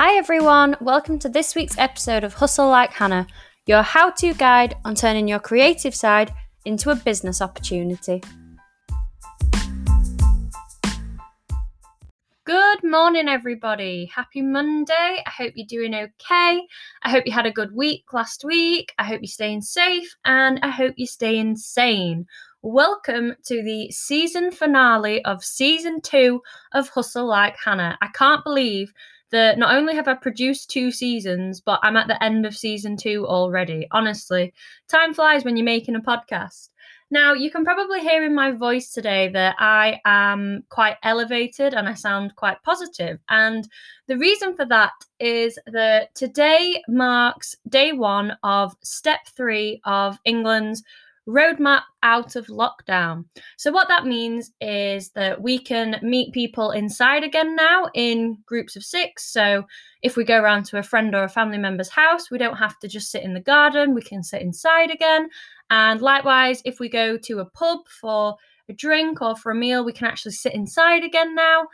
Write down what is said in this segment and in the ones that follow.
Hi everyone, welcome to this week's episode of Hustle Like Hannah, your how to guide on turning your creative side into a business opportunity. Good morning, everybody. Happy Monday. I hope you're doing okay. I hope you had a good week last week. I hope you're staying safe and I hope you're staying sane. Welcome to the season finale of season two of Hustle Like Hannah. I can't believe that not only have I produced two seasons, but I'm at the end of season two already. Honestly, time flies when you're making a podcast. Now, you can probably hear in my voice today that I am quite elevated and I sound quite positive. And the reason for that is that today marks day one of step three of England's roadmap out of lockdown. So, what that means is that we can meet people inside again now in groups of six. So, if we go around to a friend or a family member's house, we don't have to just sit in the garden, we can sit inside again. And likewise, if we go to a pub for a drink or for a meal, we can actually sit inside again now.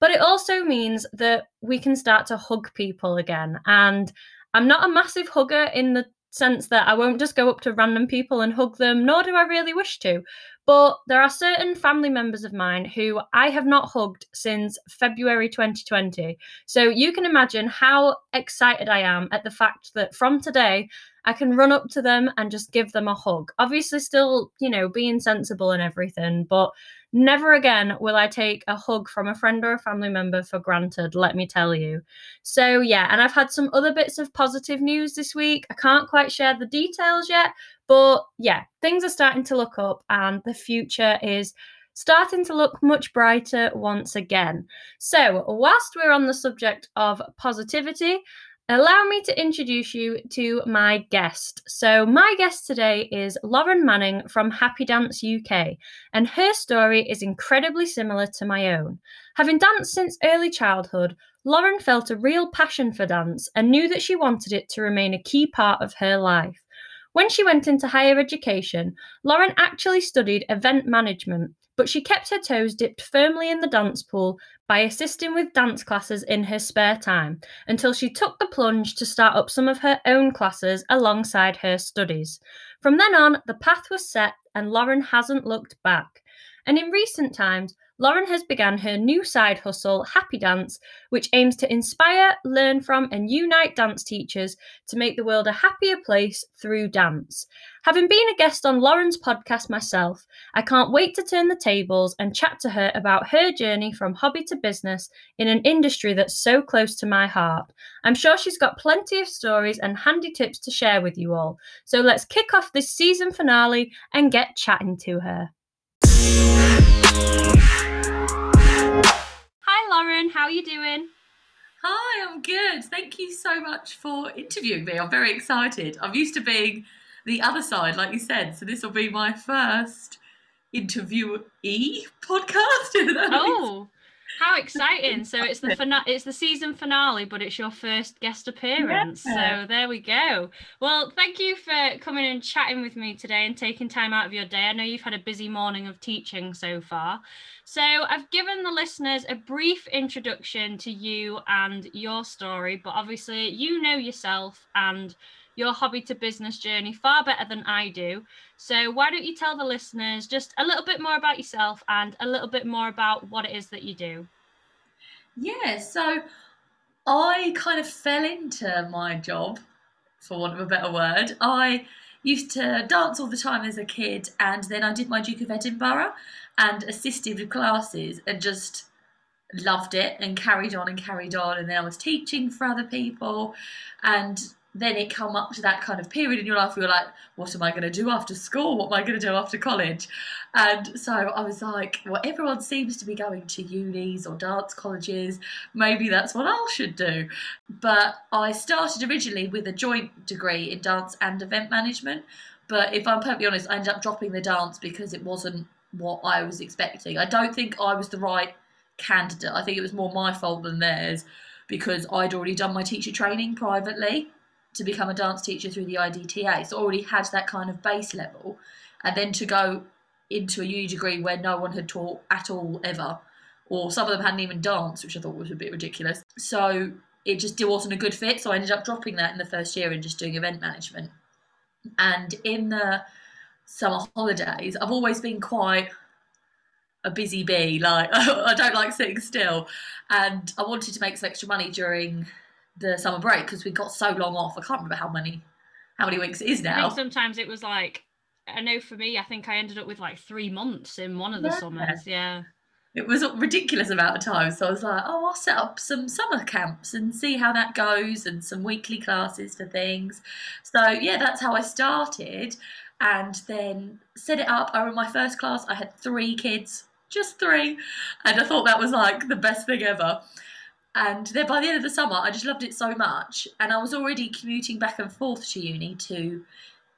But it also means that we can start to hug people again. And I'm not a massive hugger in the sense that I won't just go up to random people and hug them, nor do I really wish to. But there are certain family members of mine who I have not hugged since February 2020. So you can imagine how excited I am at the fact that from today, I can run up to them and just give them a hug. Obviously, still, you know, being sensible and everything, but never again will I take a hug from a friend or a family member for granted, let me tell you. So, yeah, and I've had some other bits of positive news this week. I can't quite share the details yet, but yeah, things are starting to look up and the future is starting to look much brighter once again. So, whilst we're on the subject of positivity, Allow me to introduce you to my guest. So, my guest today is Lauren Manning from Happy Dance UK, and her story is incredibly similar to my own. Having danced since early childhood, Lauren felt a real passion for dance and knew that she wanted it to remain a key part of her life. When she went into higher education, Lauren actually studied event management, but she kept her toes dipped firmly in the dance pool by assisting with dance classes in her spare time until she took the plunge to start up some of her own classes alongside her studies. From then on, the path was set and Lauren hasn't looked back. And in recent times, Lauren has begun her new side hustle, Happy Dance, which aims to inspire, learn from, and unite dance teachers to make the world a happier place through dance. Having been a guest on Lauren's podcast myself, I can't wait to turn the tables and chat to her about her journey from hobby to business in an industry that's so close to my heart. I'm sure she's got plenty of stories and handy tips to share with you all. So let's kick off this season finale and get chatting to her. Hi, Lauren. How are you doing? Hi, I'm good. Thank you so much for interviewing me. I'm very excited. I'm used to being the other side, like you said, so this will be my first interviewee podcast. oh, how exciting! So it's the fina- it's the season finale, but it's your first guest appearance. Yeah. So there we go. Well, thank you for coming and chatting with me today and taking time out of your day. I know you've had a busy morning of teaching so far. So I've given the listeners a brief introduction to you and your story, but obviously you know yourself and your hobby to business journey far better than I do. So, why don't you tell the listeners just a little bit more about yourself and a little bit more about what it is that you do? Yeah, so I kind of fell into my job, for want of a better word. I used to dance all the time as a kid, and then I did my Duke of Edinburgh and assisted with classes and just loved it and carried on and carried on. And then I was teaching for other people, and then it come up to that kind of period in your life where you're like, what am I going to do after school? What am I going to do after college? And so I was like, well, everyone seems to be going to unis or dance colleges. Maybe that's what I should do. But I started originally with a joint degree in dance and event management. But if I'm perfectly honest, I ended up dropping the dance because it wasn't what I was expecting. I don't think I was the right candidate. I think it was more my fault than theirs because I'd already done my teacher training privately to become a dance teacher through the IDTA. So already had that kind of base level. And then to go into a uni degree where no one had taught at all ever, or some of them hadn't even danced, which I thought was a bit ridiculous. So it just wasn't a good fit. So I ended up dropping that in the first year and just doing event management. And in the summer holidays, I've always been quite a busy bee. Like I don't like sitting still, and I wanted to make some extra money during the summer break because we got so long off. I can't remember how many how many weeks it is now. sometimes it was like I know for me, I think I ended up with like three months in one of the yeah. summers. Yeah. It was a ridiculous amount of time. So I was like, oh, I'll set up some summer camps and see how that goes and some weekly classes for things. So, yeah, that's how I started. And then set it up. I remember my first class, I had three kids, just three. And I thought that was like the best thing ever. And then by the end of the summer, I just loved it so much. And I was already commuting back and forth to uni to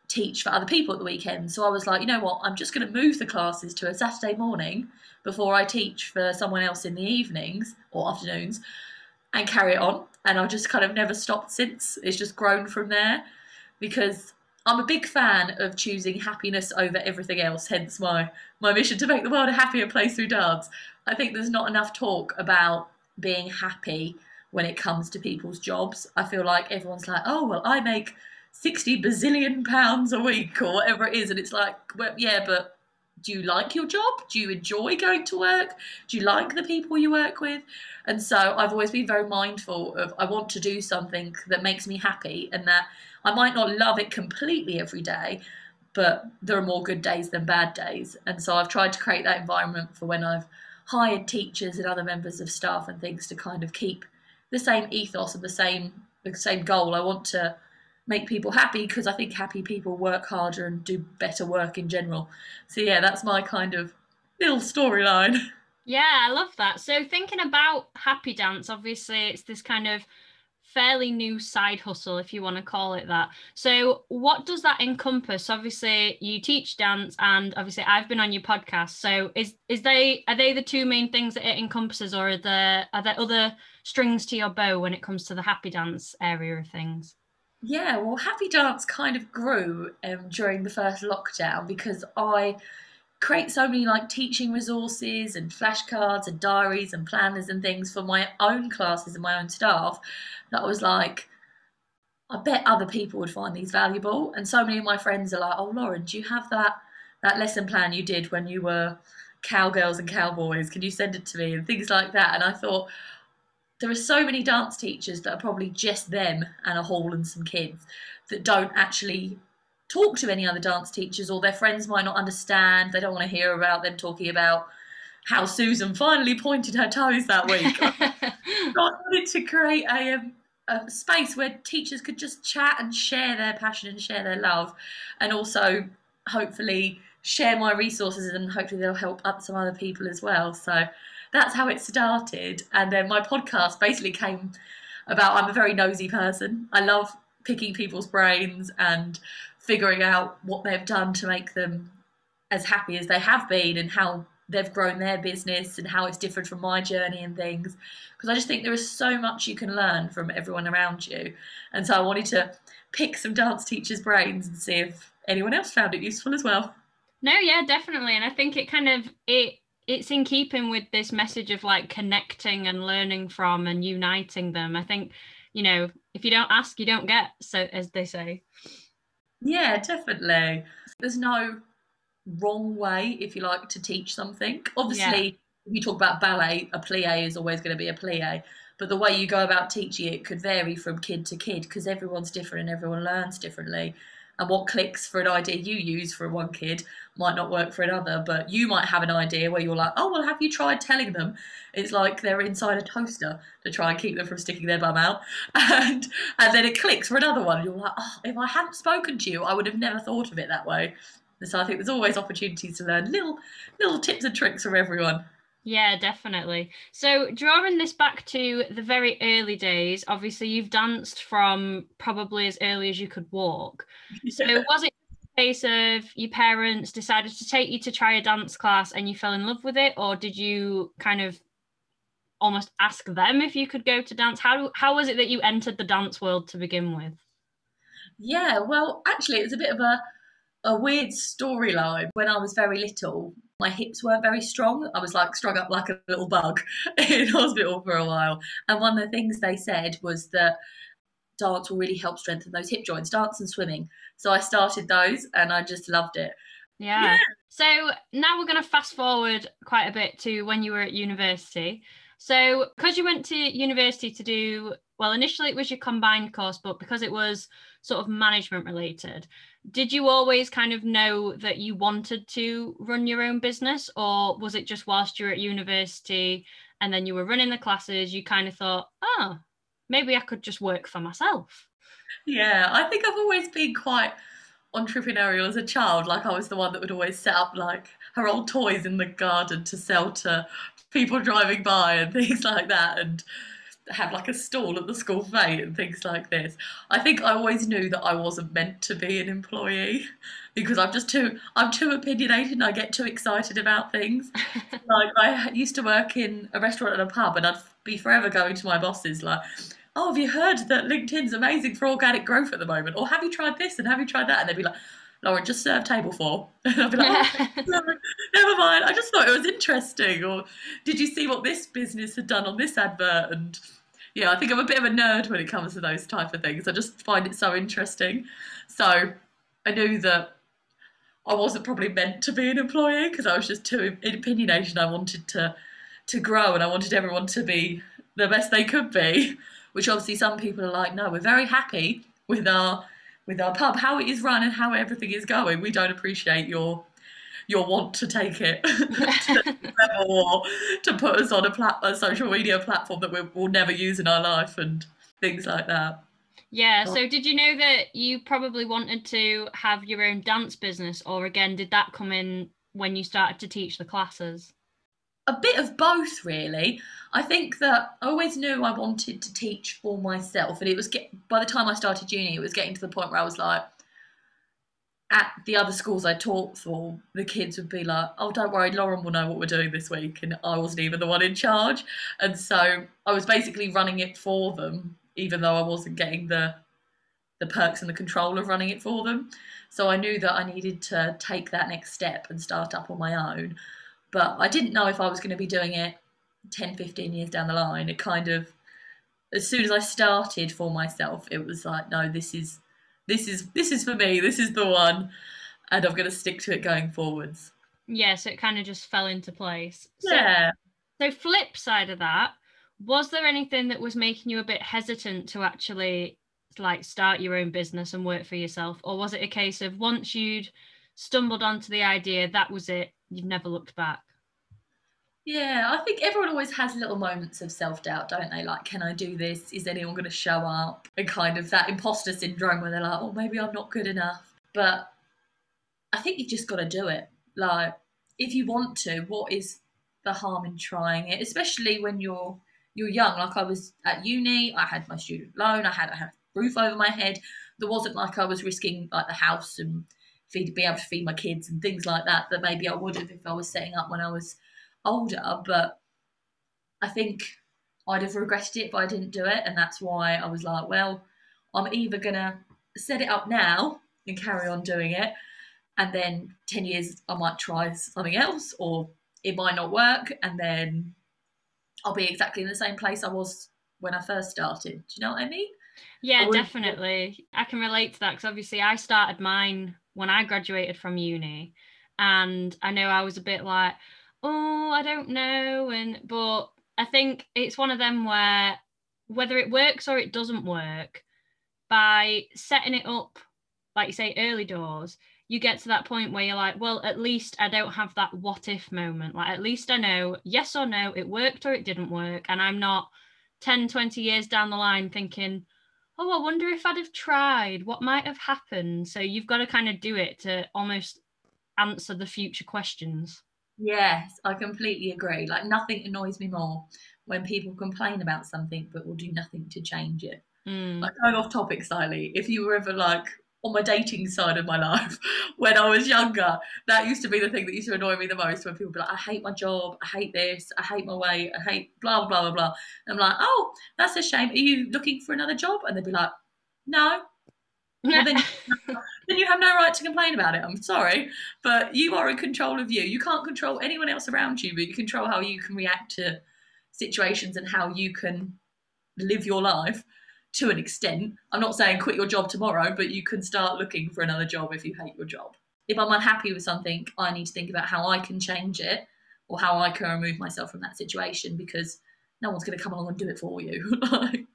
teach for other people at the weekend. So I was like, you know what, I'm just going to move the classes to a Saturday morning before I teach for someone else in the evenings or afternoons and carry it on. And I've just kind of never stopped since. It's just grown from there because I'm a big fan of choosing happiness over everything else, hence my, my mission to make the world a happier place through dance. I think there's not enough talk about being happy when it comes to people's jobs. I feel like everyone's like, oh, well, I make 60 bazillion pounds a week or whatever it is. And it's like, well, yeah, but do you like your job? Do you enjoy going to work? Do you like the people you work with? And so I've always been very mindful of I want to do something that makes me happy and that I might not love it completely every day, but there are more good days than bad days. And so I've tried to create that environment for when I've hired teachers and other members of staff and things to kind of keep the same ethos and the same the same goal. I want to make people happy because I think happy people work harder and do better work in general. So yeah, that's my kind of little storyline. Yeah, I love that. So thinking about Happy Dance, obviously it's this kind of fairly new side hustle if you want to call it that. So what does that encompass? Obviously you teach dance and obviously I've been on your podcast. So is is they are they the two main things that it encompasses or are there are there other strings to your bow when it comes to the happy dance area of things? Yeah, well, Happy Dance kind of grew um, during the first lockdown because I create so many like teaching resources and flashcards and diaries and planners and things for my own classes and my own staff that I was like, I bet other people would find these valuable. And so many of my friends are like, "Oh, Lauren, do you have that that lesson plan you did when you were cowgirls and cowboys? Can you send it to me?" and things like that. And I thought there are so many dance teachers that are probably just them and a hall and some kids that don't actually talk to any other dance teachers or their friends might not understand they don't want to hear about them talking about how susan finally pointed her toes that week i wanted to create a, um, a space where teachers could just chat and share their passion and share their love and also hopefully share my resources and hopefully they'll help up some other people as well so that's how it started. And then my podcast basically came about I'm a very nosy person. I love picking people's brains and figuring out what they've done to make them as happy as they have been and how they've grown their business and how it's different from my journey and things. Because I just think there is so much you can learn from everyone around you. And so I wanted to pick some dance teachers' brains and see if anyone else found it useful as well. No, yeah, definitely. And I think it kind of it it's in keeping with this message of like connecting and learning from and uniting them. I think, you know, if you don't ask, you don't get, so as they say. Yeah, definitely. There's no wrong way, if you like, to teach something. Obviously, yeah. if you talk about ballet, a plie is always going to be a plie. But the way you go about teaching it could vary from kid to kid because everyone's different and everyone learns differently and what clicks for an idea you use for one kid might not work for another but you might have an idea where you're like oh well have you tried telling them? It's like they're inside a toaster to try and keep them from sticking their bum out and and then it clicks for another one. You're like oh if i hadn't spoken to you i would have never thought of it that way. So i think there's always opportunities to learn little little tips and tricks from everyone yeah, definitely. So, drawing this back to the very early days, obviously, you've danced from probably as early as you could walk. So, was it a case of your parents decided to take you to try a dance class and you fell in love with it, or did you kind of almost ask them if you could go to dance? How how was it that you entered the dance world to begin with? Yeah, well, actually, it's a bit of a a weird storyline. When I was very little, my hips weren't very strong. I was like strung up like a little bug in hospital for a while. And one of the things they said was that dance will really help strengthen those hip joints, dance and swimming. So I started those and I just loved it. Yeah. yeah. So now we're going to fast forward quite a bit to when you were at university. So, because you went to university to do, well, initially it was your combined course, but because it was sort of management related, did you always kind of know that you wanted to run your own business, or was it just whilst you were at university and then you were running the classes, you kind of thought, oh, maybe I could just work for myself? Yeah, I think I've always been quite entrepreneurial as a child. Like I was the one that would always set up like her old toys in the garden to sell to people driving by and things like that and have like a stall at the school fair and things like this. I think I always knew that I wasn't meant to be an employee because I'm just too I'm too opinionated and I get too excited about things. like I used to work in a restaurant and a pub and I'd be forever going to my bosses like oh, have you heard that LinkedIn's amazing for organic growth at the moment? Or have you tried this and have you tried that? And they'd be like, Lauren, just serve table four. And I'd be like, oh, never mind. I just thought it was interesting. Or did you see what this business had done on this advert? And yeah, I think I'm a bit of a nerd when it comes to those type of things. I just find it so interesting. So I knew that I wasn't probably meant to be an employee because I was just too opinionated. I wanted to to grow and I wanted everyone to be the best they could be. Which obviously some people are like, no, we're very happy with our with our pub, how it is run and how everything is going. We don't appreciate your your want to take it to or to put us on a, plat- a social media platform that we will never use in our life and things like that. Yeah. So, did you know that you probably wanted to have your own dance business, or again, did that come in when you started to teach the classes? A bit of both, really. I think that I always knew I wanted to teach for myself, and it was get, by the time I started uni, it was getting to the point where I was like, at the other schools I taught for, the kids would be like, "Oh, don't worry, Lauren will know what we're doing this week," and I wasn't even the one in charge, and so I was basically running it for them, even though I wasn't getting the the perks and the control of running it for them. So I knew that I needed to take that next step and start up on my own, but I didn't know if I was going to be doing it 10, 15 years down the line. It kind of, as soon as I started for myself, it was like, no, this is this is this is for me. This is the one, and I'm going to stick to it going forwards. Yeah, so it kind of just fell into place. So, yeah. So flip side of that, was there anything that was making you a bit hesitant to actually like start your own business and work for yourself, or was it a case of once you'd stumbled onto the idea, that was it, you've never looked back? Yeah, I think everyone always has little moments of self doubt, don't they? Like, can I do this? Is anyone going to show up? And kind of that imposter syndrome where they're like, oh, maybe I'm not good enough. But I think you've just got to do it. Like, if you want to, what is the harm in trying it? Especially when you're you're young. Like I was at uni, I had my student loan, I had, I had a roof over my head. There wasn't like I was risking like the house and feed, be able to feed my kids and things like that that maybe I would have if I was setting up when I was older, but I think I'd have regretted it if I didn't do it. And that's why I was like, well, I'm either going to set it up now and carry on doing it. And then 10 years, I might try something else, or it might not work. And then I'll be exactly in the same place I was when I first started. Do you know what I mean? Yeah, I definitely. I can relate to that because obviously I started mine when I graduated from uni. And I know I was a bit like, oh, I don't know. And but I think it's one of them where whether it works or it doesn't work, by setting it up, like you say, early doors, you get to that point where you're like, well, at least I don't have that what if moment. Like, at least I know yes or no, it worked or it didn't work. And I'm not 10, 20 years down the line thinking, oh, I wonder if I'd have tried, what might have happened. So you've got to kind of do it to almost answer the future questions. Yes, I completely agree. Like nothing annoys me more when people complain about something but will do nothing to change it. Mm. Like going off topic slightly, if you were ever like on my dating side of my life when I was younger, that used to be the thing that used to annoy me the most when people be like, I hate my job, I hate this, I hate my way, I hate blah blah blah blah. And I'm like, oh, that's a shame. Are you looking for another job? And they'd be like, no. well, then, then you have no right to complain about it. I'm sorry, but you are in control of you. You can't control anyone else around you, but you control how you can react to situations and how you can live your life to an extent. I'm not saying quit your job tomorrow, but you can start looking for another job if you hate your job. If I'm unhappy with something, I need to think about how I can change it or how I can remove myself from that situation because no one's going to come along and do it for you.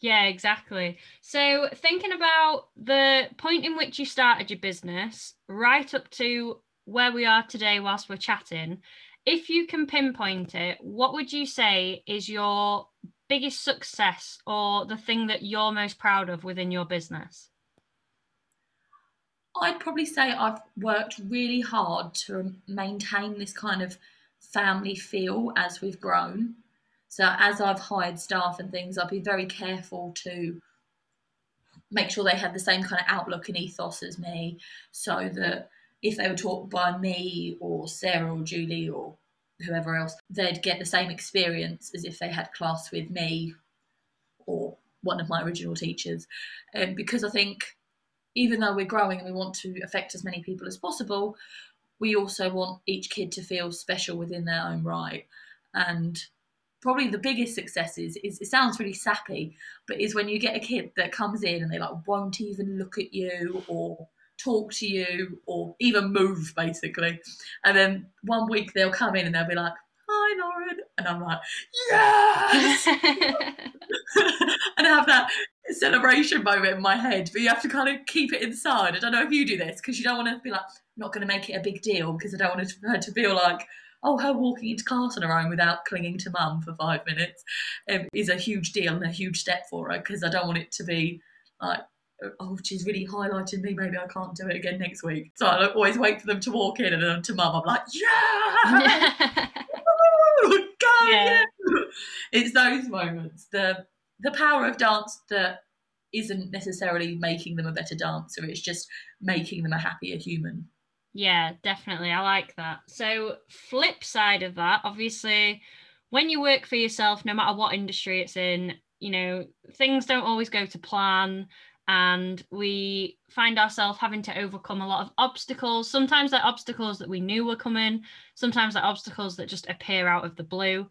Yeah, exactly. So, thinking about the point in which you started your business right up to where we are today, whilst we're chatting, if you can pinpoint it, what would you say is your biggest success or the thing that you're most proud of within your business? I'd probably say I've worked really hard to maintain this kind of family feel as we've grown. So as I've hired staff and things, I've been very careful to make sure they had the same kind of outlook and ethos as me, so that if they were taught by me or Sarah or Julie or whoever else, they'd get the same experience as if they had class with me or one of my original teachers. Um, because I think even though we're growing and we want to affect as many people as possible, we also want each kid to feel special within their own right. And probably the biggest successes is, it sounds really sappy, but is when you get a kid that comes in and they like won't even look at you or talk to you or even move basically. And then one week they'll come in and they'll be like, Hi Lauren and I'm like, Yes and I have that celebration moment in my head, but you have to kind of keep it inside. I don't know if you do this because you don't want to be like, not going to make it a big deal because I don't want her to feel like, oh, her walking into class on her own without clinging to mum for five minutes um, is a huge deal and a huge step for her because I don't want it to be like, oh, she's really highlighted me. Maybe I can't do it again next week. So I always wait for them to walk in, and then to mum, I'm like, yeah, go, yeah. yeah. It's those moments, the the power of dance that isn't necessarily making them a better dancer. It's just making them a happier human. Yeah, definitely. I like that. So, flip side of that, obviously, when you work for yourself, no matter what industry it's in, you know, things don't always go to plan. And we find ourselves having to overcome a lot of obstacles. Sometimes they're obstacles that we knew were coming, sometimes they're obstacles that just appear out of the blue.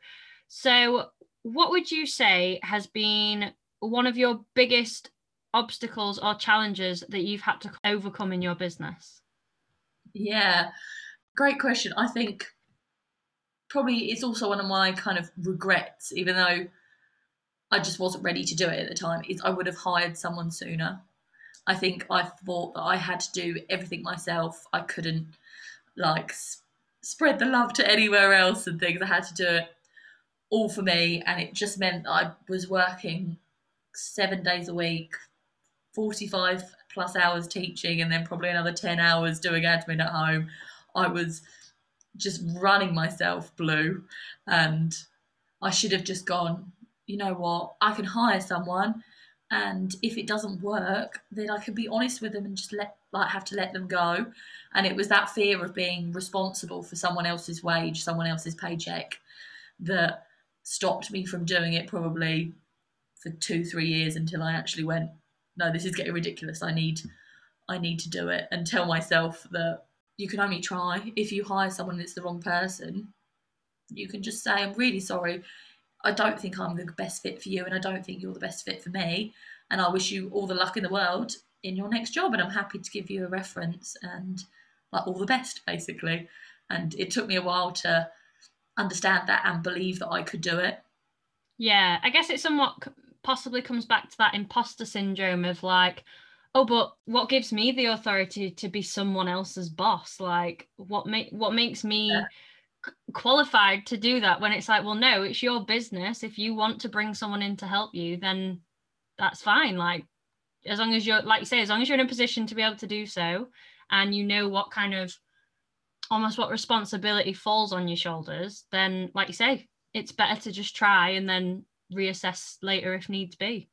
So, what would you say has been one of your biggest obstacles or challenges that you've had to overcome in your business? Yeah, great question. I think probably it's also one of my kind of regrets, even though I just wasn't ready to do it at the time, is I would have hired someone sooner. I think I thought that I had to do everything myself. I couldn't like spread the love to anywhere else and things. I had to do it all for me, and it just meant I was working seven days a week, 45 plus hours teaching, and then probably another 10 hours doing admin at home. I was just running myself blue, and I should have just gone, you know what, I can hire someone. And if it doesn't work, then I can be honest with them and just let like have to let them go. And it was that fear of being responsible for someone else's wage, someone else's paycheck, that stopped me from doing it probably for two, three years until I actually went, no, this is getting ridiculous. I need, I need to do it, and tell myself that you can only try. If you hire someone that's the wrong person, you can just say, I'm really sorry. I don't think I'm the best fit for you, and I don't think you're the best fit for me. And I wish you all the luck in the world in your next job. And I'm happy to give you a reference and like all the best, basically. And it took me a while to understand that and believe that I could do it. Yeah, I guess it somewhat possibly comes back to that imposter syndrome of like, oh, but what gives me the authority to be someone else's boss? Like, what make what makes me yeah. qualified to do that? When it's like, well, no, it's your business. If you want to bring someone in to help you, then that's fine. Like, as long as you're, like you say, as long as you're in a position to be able to do so, and you know what kind of almost what responsibility falls on your shoulders, then like you say, it's better to just try and then reassess later if needs be.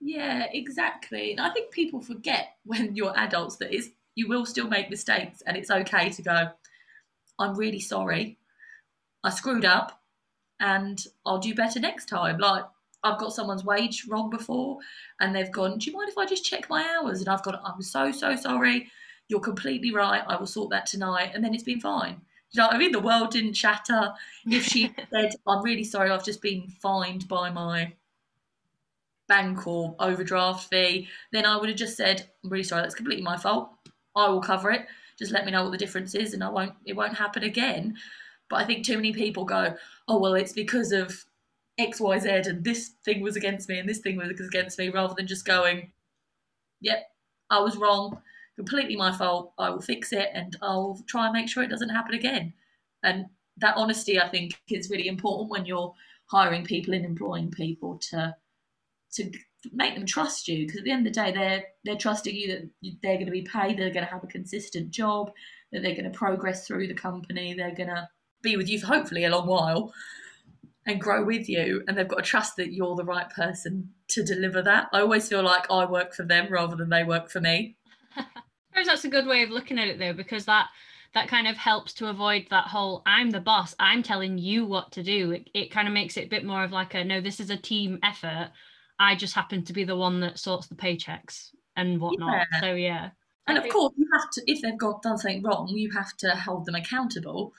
Yeah, exactly. And I think people forget when you're adults that is you will still make mistakes and it's okay to go, I'm really sorry. I screwed up and I'll do better next time. Like I've got someone's wage wrong before, and they've gone, "Do you mind if I just check my hours?" And I've gone, "I'm so so sorry. You're completely right. I will sort that tonight." And then it's been fine. You know what I mean? The world didn't shatter. If she said, "I'm really sorry, I've just been fined by my bank or overdraft fee," then I would have just said, "I'm really sorry. That's completely my fault. I will cover it. Just let me know what the difference is, and I won't. It won't happen again." But I think too many people go, "Oh well, it's because of X, Y, Z, and this thing was against me, and this thing was against me," rather than just going, "Yep, I was wrong." Completely my fault. I will fix it and I'll try and make sure it doesn't happen again. And that honesty, I think, is really important when you're hiring people and employing people to to make them trust you. Because at the end of the day, they're they're trusting you that they're going to be paid, they're going to have a consistent job, that they're going to progress through the company, they're going to be with you for hopefully a long while and grow with you and they've got to trust that you're the right person to deliver that. I always feel like I work for them rather than they work for me. suppose that's a good way of looking at it though, because that that kind of helps to avoid that whole I'm the boss, I'm telling you what to do. It, it kind of makes it a bit more of like a no, this is a team effort. I just happen to be the one that sorts the paychecks and whatnot. Yeah. So yeah. And of course, you have to if they've got done something wrong, you have to hold them accountable.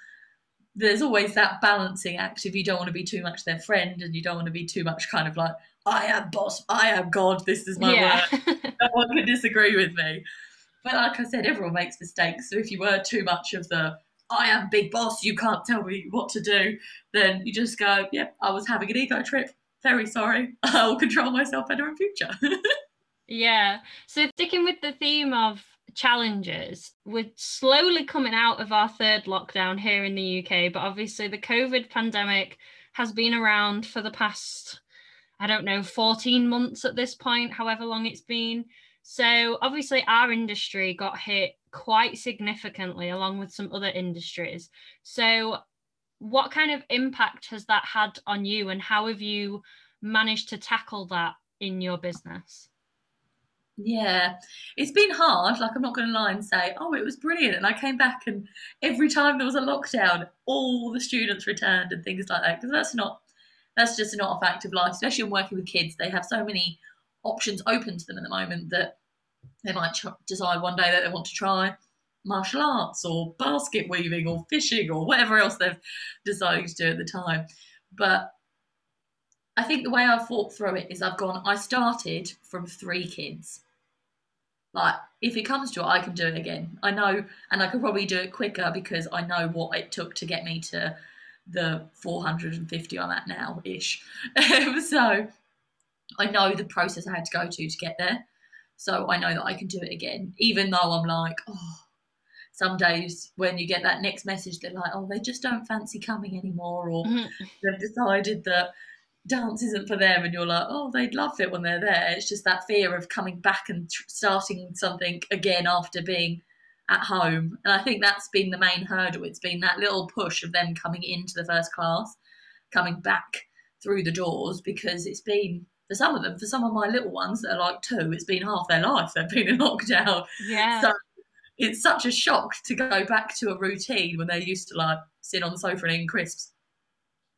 There's always that balancing act if you don't want to be too much their friend and you don't want to be too much kind of like I am boss, I am God, this is my yeah. word. no one can disagree with me. But like I said, everyone makes mistakes. So if you were too much of the I am big boss, you can't tell me what to do, then you just go, yep, yeah, I was having an ego trip. Very sorry. I will control myself better in future. yeah. So sticking with the theme of challenges, we're slowly coming out of our third lockdown here in the UK, but obviously the COVID pandemic has been around for the past, I don't know, 14 months at this point, however long it's been. So obviously our industry got hit quite significantly along with some other industries. So what kind of impact has that had on you and how have you managed to tackle that in your business? Yeah, it's been hard. Like, I'm not going to lie and say, oh, it was brilliant. And I came back, and every time there was a lockdown, all the students returned and things like that. Because that's not, that's just not a fact of life, especially when working with kids. They have so many options open to them at the moment that they might ch- decide one day that they want to try martial arts or basket weaving or fishing or whatever else they've decided to do at the time. But I think the way I've thought through it is I've gone, I started from three kids. Like, if it comes to it, I can do it again. I know, and I could probably do it quicker because I know what it took to get me to the 450 I'm at now ish. so I know the process I had to go to to get there. So I know that I can do it again, even though I'm like, oh, some days when you get that next message, they're like, oh, they just don't fancy coming anymore, or mm-hmm. they've decided that dance isn't for them, and you're like, oh, they'd love it when they're there. It's just that fear of coming back and tr- starting something again after being at home. And I think that's been the main hurdle. It's been that little push of them coming into the first class, coming back through the doors, because it's been for some of them, for some of my little ones that are like two, it's been half their life they've been in lockdown. Yeah. So it's such a shock to go back to a routine when they're used to like sitting on the sofa and eating crisps.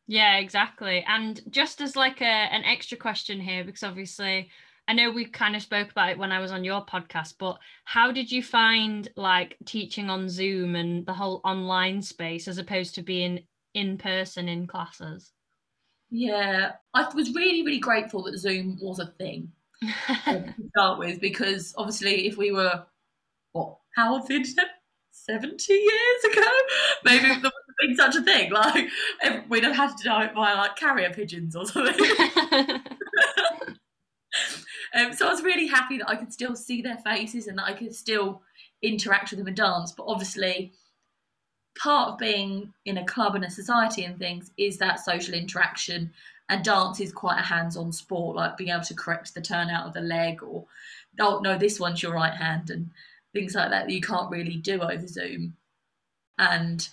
Yeah, exactly. And just as like a an extra question here, because obviously I know we kind of spoke about it when I was on your podcast, but how did you find like teaching on Zoom and the whole online space as opposed to being in person in classes? Yeah, I was really, really grateful that Zoom was a thing to start with because obviously, if we were, what, how the internet? 70 years ago? Maybe there would have been such a thing. Like, we'd have had to do it by like carrier pigeons or something. um, so I was really happy that I could still see their faces and that I could still interact with them and dance. But obviously, part of being in a club and a society and things is that social interaction and dance is quite a hands-on sport like being able to correct the turnout of the leg or oh no this one's your right hand and things like that you can't really do over zoom. And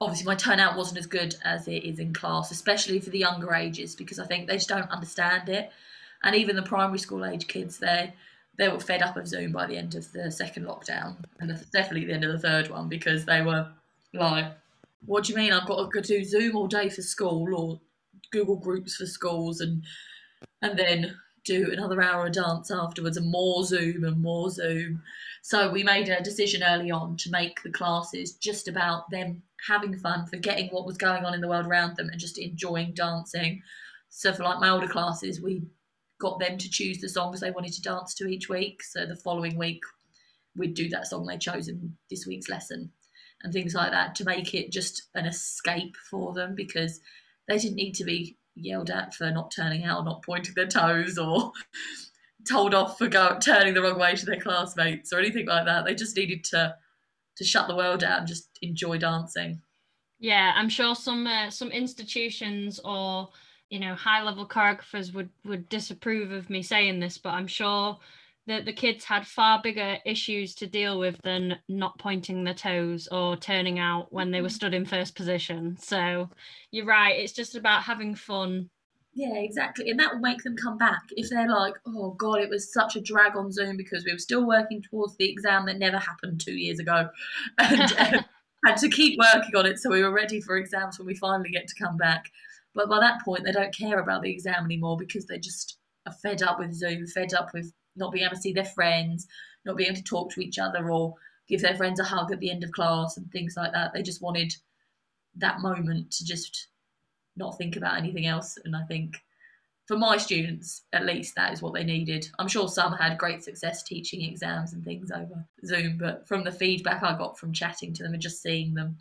obviously my turnout wasn't as good as it is in class especially for the younger ages because i think they just don't understand it. And even the primary school age kids they they were fed up of Zoom by the end of the second lockdown, and definitely the end of the third one because they were like, "What do you mean? I've got to do Zoom all day for school, or Google groups for schools and and then do another hour of dance afterwards and more Zoom and more Zoom. So we made a decision early on to make the classes just about them having fun, forgetting what was going on in the world around them and just enjoying dancing. So for like my older classes, we got them to choose the songs they wanted to dance to each week. So the following week we'd do that song they chose in this week's lesson and things like that to make it just an escape for them because they didn't need to be yelled at for not turning out, not pointing their toes, or told off for go, turning the wrong way to their classmates or anything like that. They just needed to to shut the world out and just enjoy dancing. Yeah, I'm sure some uh, some institutions or you know high level choreographers would would disapprove of me saying this, but I'm sure that the kids had far bigger issues to deal with than not pointing their toes or turning out when they were mm-hmm. stood in first position. So you're right, it's just about having fun. Yeah, exactly. And that will make them come back. If they're like, oh God, it was such a drag on Zoom because we were still working towards the exam that never happened two years ago. And uh, had to keep working on it so we were ready for exams when we finally get to come back. But by that point, they don't care about the exam anymore because they just are fed up with Zoom, fed up with not being able to see their friends, not being able to talk to each other or give their friends a hug at the end of class and things like that. They just wanted that moment to just not think about anything else. And I think for my students, at least, that is what they needed. I'm sure some had great success teaching exams and things over Zoom, but from the feedback I got from chatting to them and just seeing them,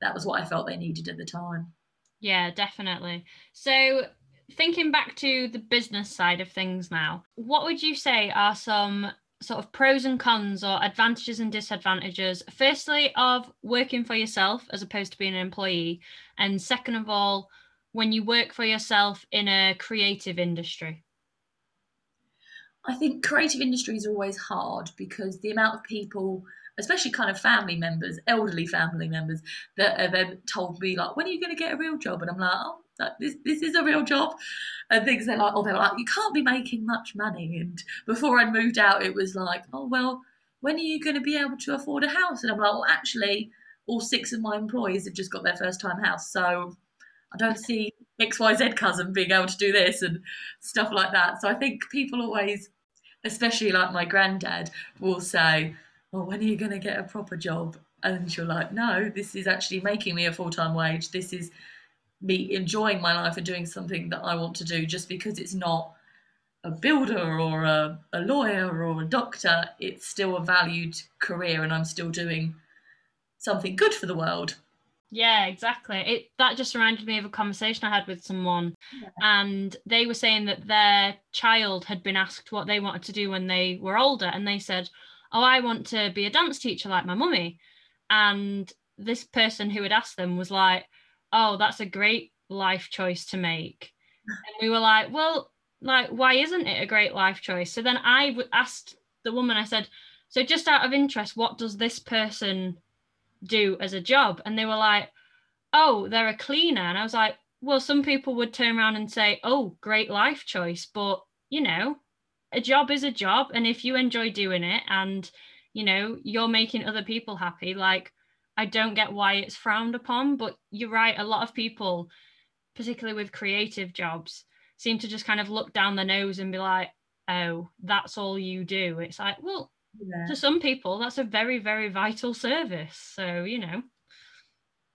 that was what I felt they needed at the time. Yeah, definitely. So thinking back to the business side of things now, what would you say are some sort of pros and cons or advantages and disadvantages, firstly, of working for yourself as opposed to being an employee? And second of all, when you work for yourself in a creative industry? I think creative industries are always hard because the amount of people, especially kind of family members, elderly family members, that have told me like, "When are you going to get a real job?" And I'm like, "Oh, that this this is a real job. And things they're like oh they're like you can't be making much money. And before I moved out it was like oh well when are you going to be able to afford a house? And I'm like well actually all six of my employees have just got their first time house so I don't see XYZ cousin being able to do this and stuff like that. So I think people always especially like my granddad will say well when are you going to get a proper job and you're like no this is actually making me a full-time wage this is me enjoying my life and doing something that I want to do just because it's not a builder or a, a lawyer or a doctor. It's still a valued career and I'm still doing something good for the world. Yeah, exactly. It that just reminded me of a conversation I had with someone, yeah. and they were saying that their child had been asked what they wanted to do when they were older, and they said, "Oh, I want to be a dance teacher like my mummy," and this person who had asked them was like, oh, that's a great life choice to make. And we were like, well, like, why isn't it a great life choice? So then I asked the woman, I said, so just out of interest, what does this person do as a job? And they were like, oh, they're a cleaner. And I was like, well, some people would turn around and say, oh, great life choice. But, you know, a job is a job. And if you enjoy doing it and, you know, you're making other people happy, like, I don't get why it's frowned upon, but you're right. A lot of people, particularly with creative jobs, seem to just kind of look down the nose and be like, oh, that's all you do. It's like, well, yeah. to some people, that's a very, very vital service. So, you know.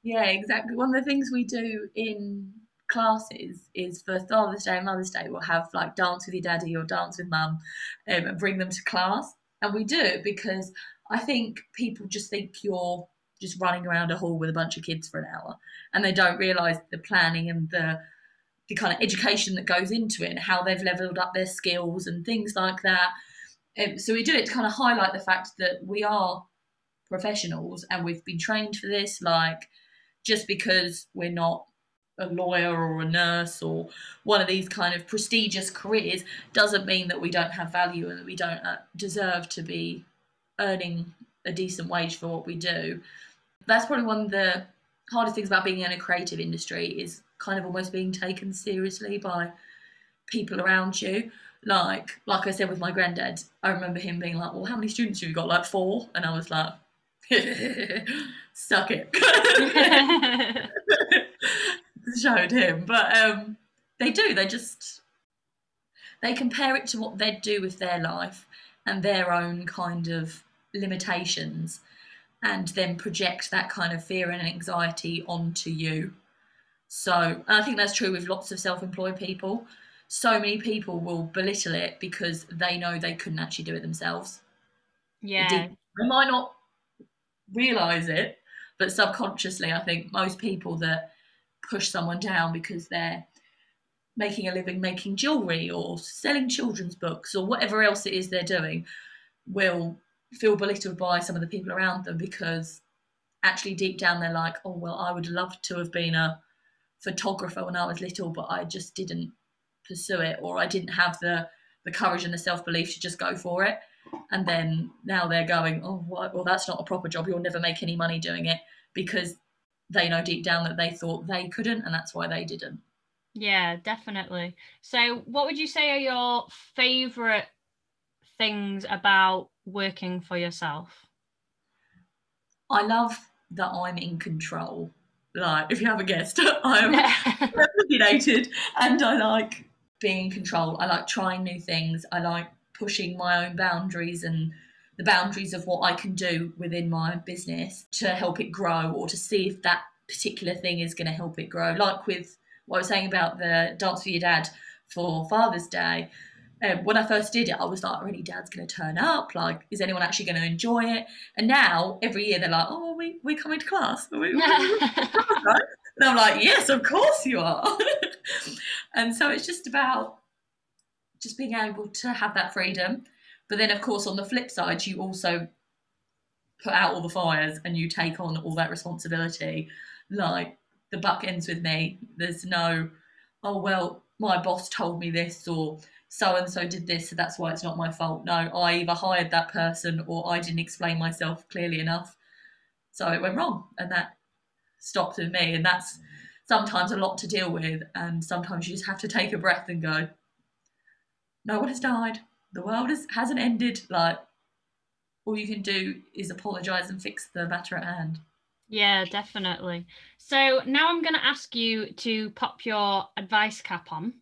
Yeah, exactly. One of the things we do in classes is for Father's Day and Mother's Day, we'll have like dance with your daddy or dance with mum um, and bring them to class. And we do it because I think people just think you're just running around a hall with a bunch of kids for an hour and they don't realize the planning and the the kind of education that goes into it and how they've leveled up their skills and things like that um, so we do it to kind of highlight the fact that we are professionals and we've been trained for this like just because we're not a lawyer or a nurse or one of these kind of prestigious careers doesn't mean that we don't have value and that we don't uh, deserve to be earning a decent wage for what we do that's probably one of the hardest things about being in a creative industry is kind of almost being taken seriously by people around you. Like, like I said with my granddad, I remember him being like, "Well, how many students have you got? Like four? And I was like, "Suck it." Showed him, but um, they do. They just they compare it to what they'd do with their life and their own kind of limitations and then project that kind of fear and anxiety onto you. So, I think that's true with lots of self employed people. So many people will belittle it because they know they couldn't actually do it themselves. Yeah. They might not realize it, but subconsciously, I think most people that push someone down because they're making a living making jewelry or selling children's books or whatever else it is they're doing will feel belittled by some of the people around them because actually deep down they're like, oh, well, I would love to have been a photographer when I was little, but I just didn't pursue it or I didn't have the, the courage and the self belief to just go for it. And then now they're going, oh, well, that's not a proper job. You'll never make any money doing it because they know deep down that they thought they couldn't and that's why they didn't. Yeah, definitely. So, what would you say are your favorite things about working for yourself? I love that I'm in control. Like, if you haven't guessed, I'm opinionated and I like being in control. I like trying new things. I like pushing my own boundaries and the boundaries of what I can do within my business to help it grow or to see if that particular thing is going to help it grow. Like with what I was saying about the dance for your dad for Father's Day. Um, when I first did it, I was like, really, dad's going to turn up? Like, is anyone actually going to enjoy it? And now, every year, they're like, oh, we, we coming to class. we, we, right? And I'm like, yes, of course you are. and so it's just about just being able to have that freedom. But then, of course, on the flip side, you also put out all the fires and you take on all that responsibility. Like, the buck ends with me. There's no, oh, well, my boss told me this or so and so did this, so that's why it's not my fault. No, I either hired that person or I didn't explain myself clearly enough. So it went wrong and that stopped with me. And that's sometimes a lot to deal with. And sometimes you just have to take a breath and go, no one has died. The world is, hasn't ended. Like, all you can do is apologize and fix the matter at hand. Yeah, definitely. So now I'm going to ask you to pop your advice cap on.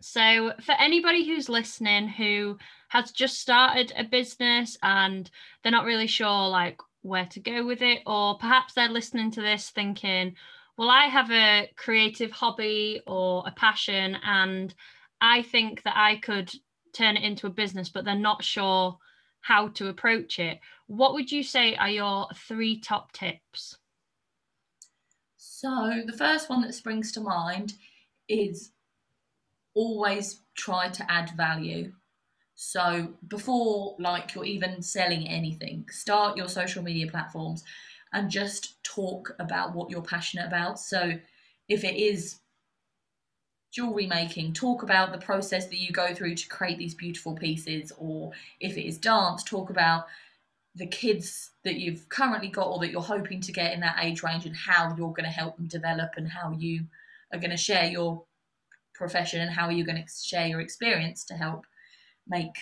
So, for anybody who's listening who has just started a business and they're not really sure like where to go with it, or perhaps they're listening to this thinking, well, I have a creative hobby or a passion, and I think that I could turn it into a business, but they're not sure how to approach it. What would you say are your three top tips? So, the first one that springs to mind is always try to add value. So, before like you're even selling anything, start your social media platforms and just talk about what you're passionate about. So, if it is jewelry making, talk about the process that you go through to create these beautiful pieces, or if it is dance, talk about the kids that you've currently got or that you're hoping to get in that age range and how you're going to help them develop and how you are going to share your profession and how you're you going to share your experience to help make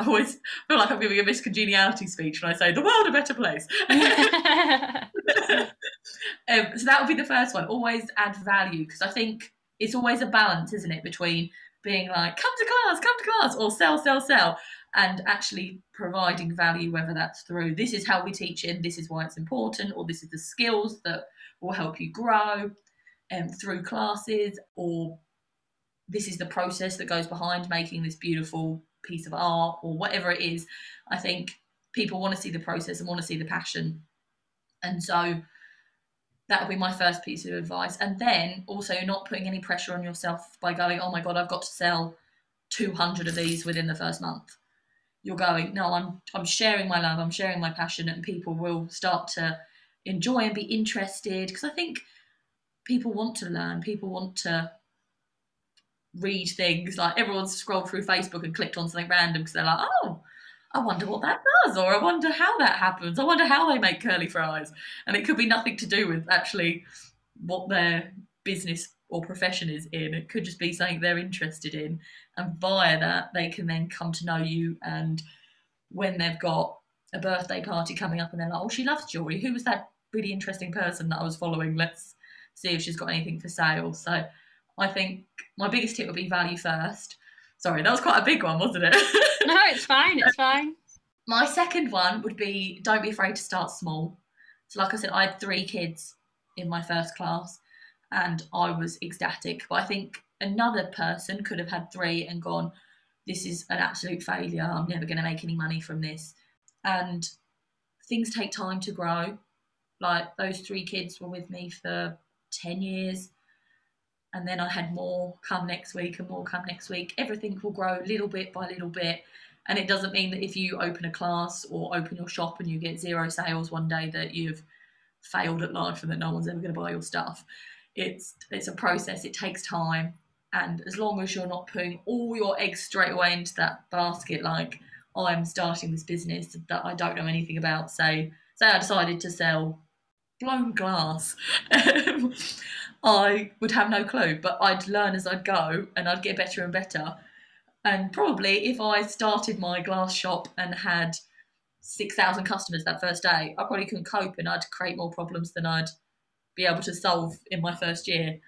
I always feel like I'm giving a Miss Congeniality speech when I say the world a better place. um, so that would be the first one. Always add value because I think it's always a balance, isn't it, between being like, come to class, come to class, or sell, sell, sell, and actually providing value, whether that's through this is how we teach it, and this is why it's important, or this is the skills that will help you grow um, through classes, or this is the process that goes behind making this beautiful piece of art, or whatever it is. I think people want to see the process and want to see the passion. And so that would be my first piece of advice. And then also not putting any pressure on yourself by going, oh my God, I've got to sell 200 of these within the first month. You're going, no, I'm, I'm sharing my love, I'm sharing my passion, and people will start to enjoy and be interested. Because I think people want to learn, people want to read things. Like everyone's scrolled through Facebook and clicked on something random because they're like, oh, I wonder what that does, or I wonder how that happens. I wonder how they make curly fries. And it could be nothing to do with actually what their business or profession is in. It could just be something they're interested in. And via that, they can then come to know you. And when they've got a birthday party coming up and they're like, oh, she loves jewelry. Who was that really interesting person that I was following? Let's see if she's got anything for sale. So I think my biggest tip would be value first. Sorry, that was quite a big one, wasn't it? no, it's fine. It's fine. My second one would be don't be afraid to start small. So, like I said, I had three kids in my first class and I was ecstatic. But I think another person could have had three and gone, This is an absolute failure. I'm never going to make any money from this. And things take time to grow. Like those three kids were with me for 10 years. And then I had more come next week and more come next week. Everything will grow little bit by little bit. And it doesn't mean that if you open a class or open your shop and you get zero sales one day that you've failed at life and that no one's ever going to buy your stuff. It's it's a process. It takes time, and as long as you're not putting all your eggs straight away into that basket, like I'm starting this business that I don't know anything about. Say say I decided to sell blown glass. Um, I would have no clue, but I'd learn as I'd go and I'd get better and better. And probably if I started my glass shop and had 6,000 customers that first day, I probably couldn't cope and I'd create more problems than I'd be able to solve in my first year.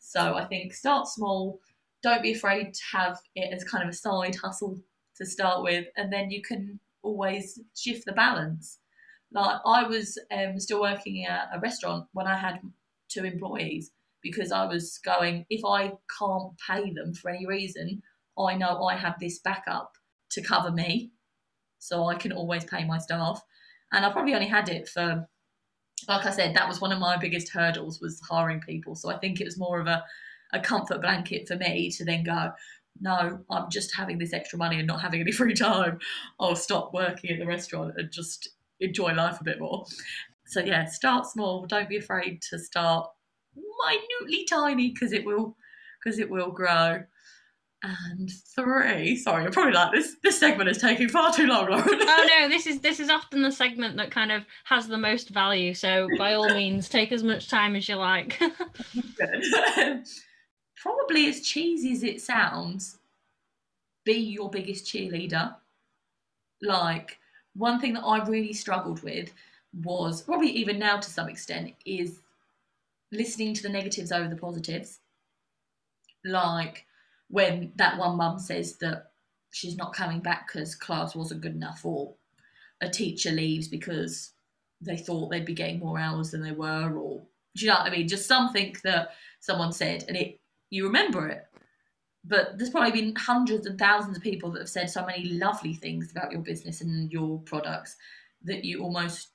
So I think start small, don't be afraid to have it as kind of a side hustle to start with, and then you can always shift the balance. Like I was um, still working at a restaurant when I had two employees because I was going, if I can't pay them for any reason, I know I have this backup to cover me. So I can always pay my staff. And I probably only had it for, like I said, that was one of my biggest hurdles was hiring people. So I think it was more of a, a comfort blanket for me to then go, no, I'm just having this extra money and not having any free time. I'll stop working at the restaurant and just enjoy life a bit more. So yeah, start small. Don't be afraid to start minutely tiny because it will because it will grow. And three, sorry, I'm probably like this. This segment is taking far too long, Lauren. oh no, this is this is often the segment that kind of has the most value. So by all means, take as much time as you like. Probably as cheesy as it sounds, be your biggest cheerleader. Like one thing that I really struggled with was probably even now to some extent is listening to the negatives over the positives. Like when that one mum says that she's not coming back because class wasn't good enough, or a teacher leaves because they thought they'd be getting more hours than they were, or do you know what I mean? Just something that someone said, and it you remember it. But there's probably been hundreds and thousands of people that have said so many lovely things about your business and your products that you almost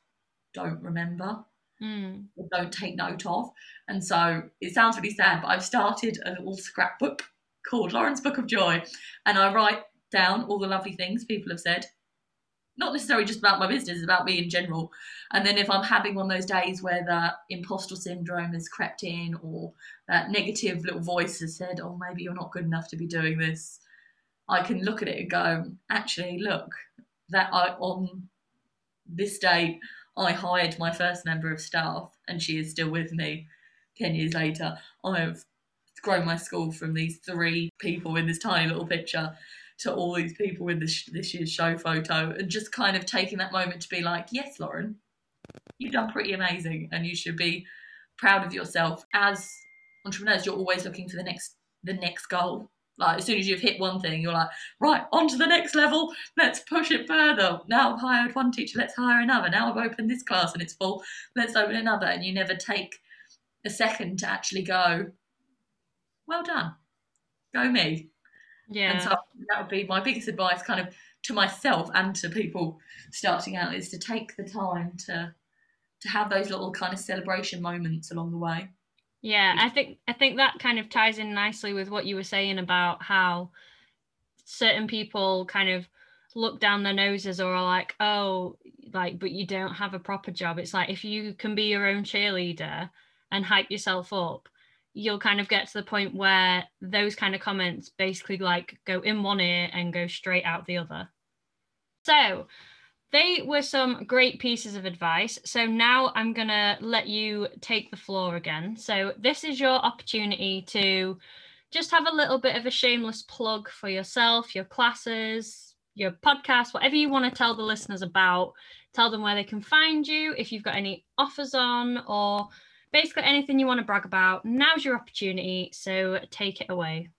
don't remember mm. or don't take note of. And so it sounds really sad, but I've started a little scrapbook called Lauren's Book of Joy, and I write down all the lovely things people have said. Not necessarily just about my business, about me in general. And then if I'm having one of those days where that imposter syndrome has crept in or that negative little voice has said, oh, maybe you're not good enough to be doing this, I can look at it and go, actually, look, that I on this date I hired my first member of staff and she is still with me 10 years later. I've grown my school from these three people in this tiny little picture to all these people in this, this year's show photo and just kind of taking that moment to be like, yes, Lauren, you've done pretty amazing and you should be proud of yourself. As entrepreneurs, you're always looking for the next the next goal like as soon as you've hit one thing, you're like, right, on to the next level. Let's push it further. Now I've hired one teacher, let's hire another. Now I've opened this class and it's full. Let's open another. And you never take a second to actually go, well done. Go me. Yeah. And so that would be my biggest advice kind of to myself and to people starting out is to take the time to to have those little kind of celebration moments along the way. Yeah, I think I think that kind of ties in nicely with what you were saying about how certain people kind of look down their noses or are like, oh, like, but you don't have a proper job. It's like if you can be your own cheerleader and hype yourself up, you'll kind of get to the point where those kind of comments basically like go in one ear and go straight out the other. So they were some great pieces of advice. So now I'm going to let you take the floor again. So this is your opportunity to just have a little bit of a shameless plug for yourself, your classes, your podcast, whatever you want to tell the listeners about. Tell them where they can find you, if you've got any offers on, or basically anything you want to brag about, now's your opportunity. So take it away.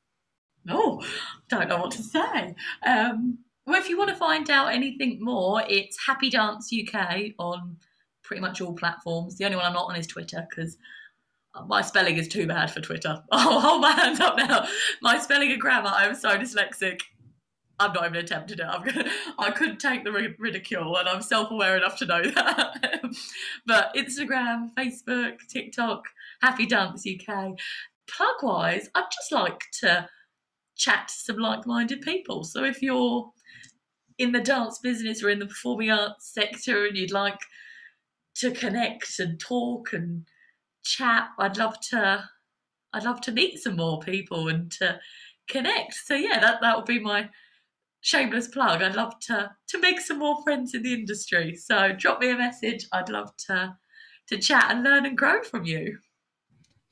Oh, don't know what to say. Um, well, if you want to find out anything more, it's Happy Dance UK on pretty much all platforms. The only one I'm not on is Twitter because my spelling is too bad for Twitter. I'll hold my hands up now. My spelling and grammar, I'm so dyslexic. I'm not even attempting it. I'm gonna, I couldn't take the ridicule, and I'm self-aware enough to know that. but Instagram, Facebook, TikTok, Happy Dance UK. Plug-wise, I'd just like to chat to some like-minded people. So if you're in the dance business or in the performing arts sector, and you'd like to connect and talk and chat, I'd love to. I'd love to meet some more people and to connect. So yeah, that that would be my shameless plug. I'd love to to make some more friends in the industry. So drop me a message. I'd love to to chat and learn and grow from you.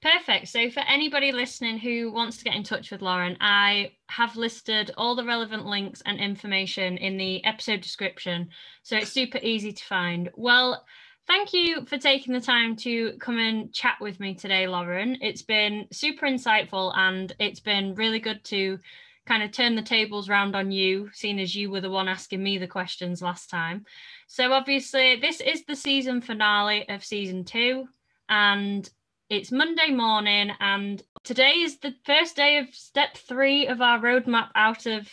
Perfect. So, for anybody listening who wants to get in touch with Lauren, I have listed all the relevant links and information in the episode description. So, it's super easy to find. Well, thank you for taking the time to come and chat with me today, Lauren. It's been super insightful and it's been really good to kind of turn the tables round on you, seeing as you were the one asking me the questions last time. So, obviously, this is the season finale of season two. And it's Monday morning, and today is the first day of step three of our roadmap out of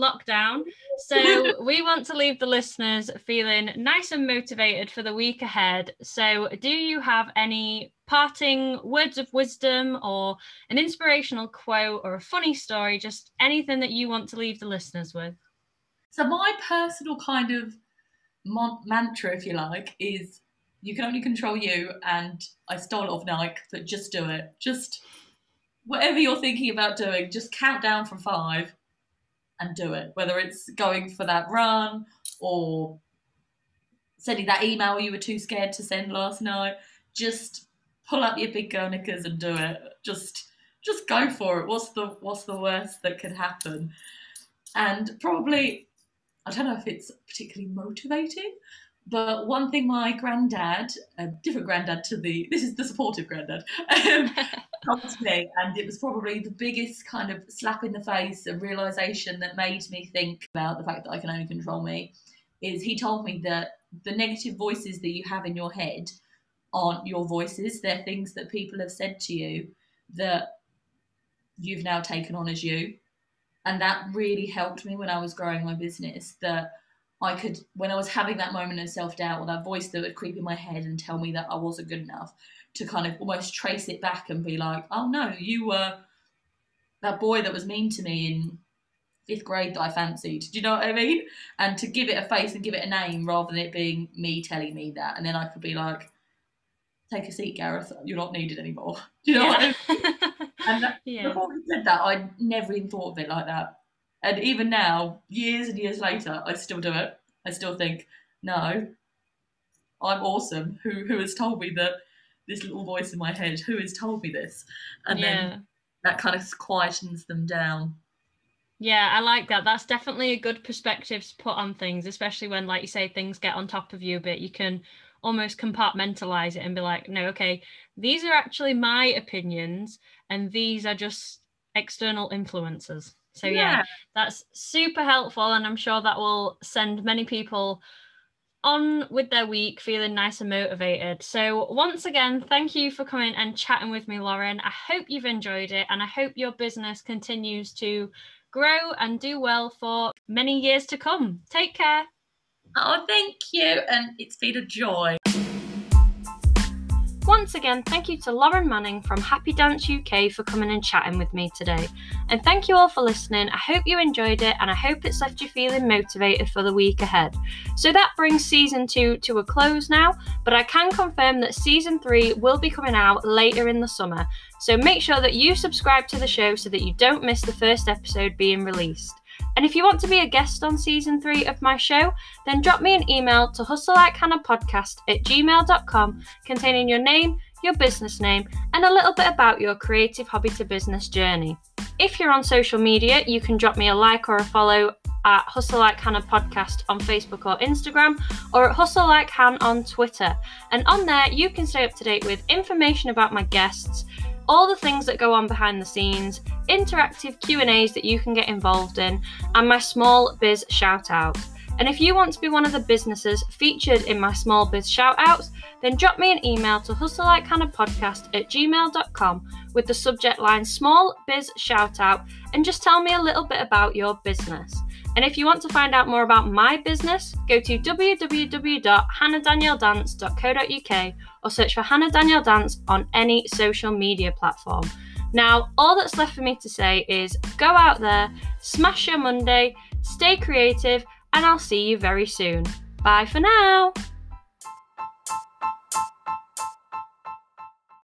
lockdown. So, we want to leave the listeners feeling nice and motivated for the week ahead. So, do you have any parting words of wisdom or an inspirational quote or a funny story? Just anything that you want to leave the listeners with? So, my personal kind of mantra, if you like, is you can only control you. And I stole it off Nike, but just do it. Just whatever you're thinking about doing, just count down from five and do it. Whether it's going for that run or sending that email you were too scared to send last night, just pull up your big girl knickers and do it. Just just go for it. What's the what's the worst that could happen? And probably I don't know if it's particularly motivating, but one thing my granddad, a different granddad to the, this is the supportive granddad, um, told me, and it was probably the biggest kind of slap in the face and realization that made me think about the fact that I can only control me, is he told me that the negative voices that you have in your head aren't your voices. They're things that people have said to you that you've now taken on as you. And that really helped me when I was growing my business. That I could, when I was having that moment of self doubt or that voice that would creep in my head and tell me that I wasn't good enough, to kind of almost trace it back and be like, oh no, you were that boy that was mean to me in fifth grade that I fancied. Do you know what I mean? And to give it a face and give it a name rather than it being me telling me that. And then I could be like, take a seat, Gareth, you're not needed anymore. Do you know yeah. what I mean? and that, yeah. before he said that, I never even thought of it like that. And even now, years and years later, I still do it. I still think, no, I'm awesome. Who who has told me that this little voice in my head? Who has told me this? And yeah. then that kind of quietens them down. Yeah, I like that. That's definitely a good perspective to put on things, especially when, like you say, things get on top of you a bit. You can almost compartmentalize it and be like, no, okay, these are actually my opinions, and these are just external influences. So yeah. yeah, that's super helpful, and I'm sure that will send many people on with their week feeling nice and motivated. So, once again, thank you for coming and chatting with me, Lauren. I hope you've enjoyed it, and I hope your business continues to grow and do well for many years to come. Take care. Oh, thank you, and it's been a joy. Once again, thank you to Lauren Manning from Happy Dance UK for coming and chatting with me today. And thank you all for listening. I hope you enjoyed it and I hope it's left you feeling motivated for the week ahead. So that brings season two to a close now, but I can confirm that season three will be coming out later in the summer. So make sure that you subscribe to the show so that you don't miss the first episode being released. And if you want to be a guest on season three of my show, then drop me an email to hustlelikehannahpodcast at gmail.com containing your name, your business name, and a little bit about your creative hobby to business journey. If you're on social media, you can drop me a like or a follow at Hustle Like Hannah Podcast on Facebook or Instagram, or at Hustle Like Han on Twitter. And on there, you can stay up to date with information about my guests, all the things that go on behind the scenes, interactive Q&As that you can get involved in, and my small biz shout out. And if you want to be one of the businesses featured in my small biz shout shoutouts, then drop me an email to hustlelikehannahpodcast at gmail.com with the subject line small biz shoutout and just tell me a little bit about your business. And if you want to find out more about my business, go to www.hannahdanieldance.co.uk or search for Hannah Danielle Dance on any social media platform. Now, all that's left for me to say is go out there, smash your Monday, stay creative, and I'll see you very soon. Bye for now!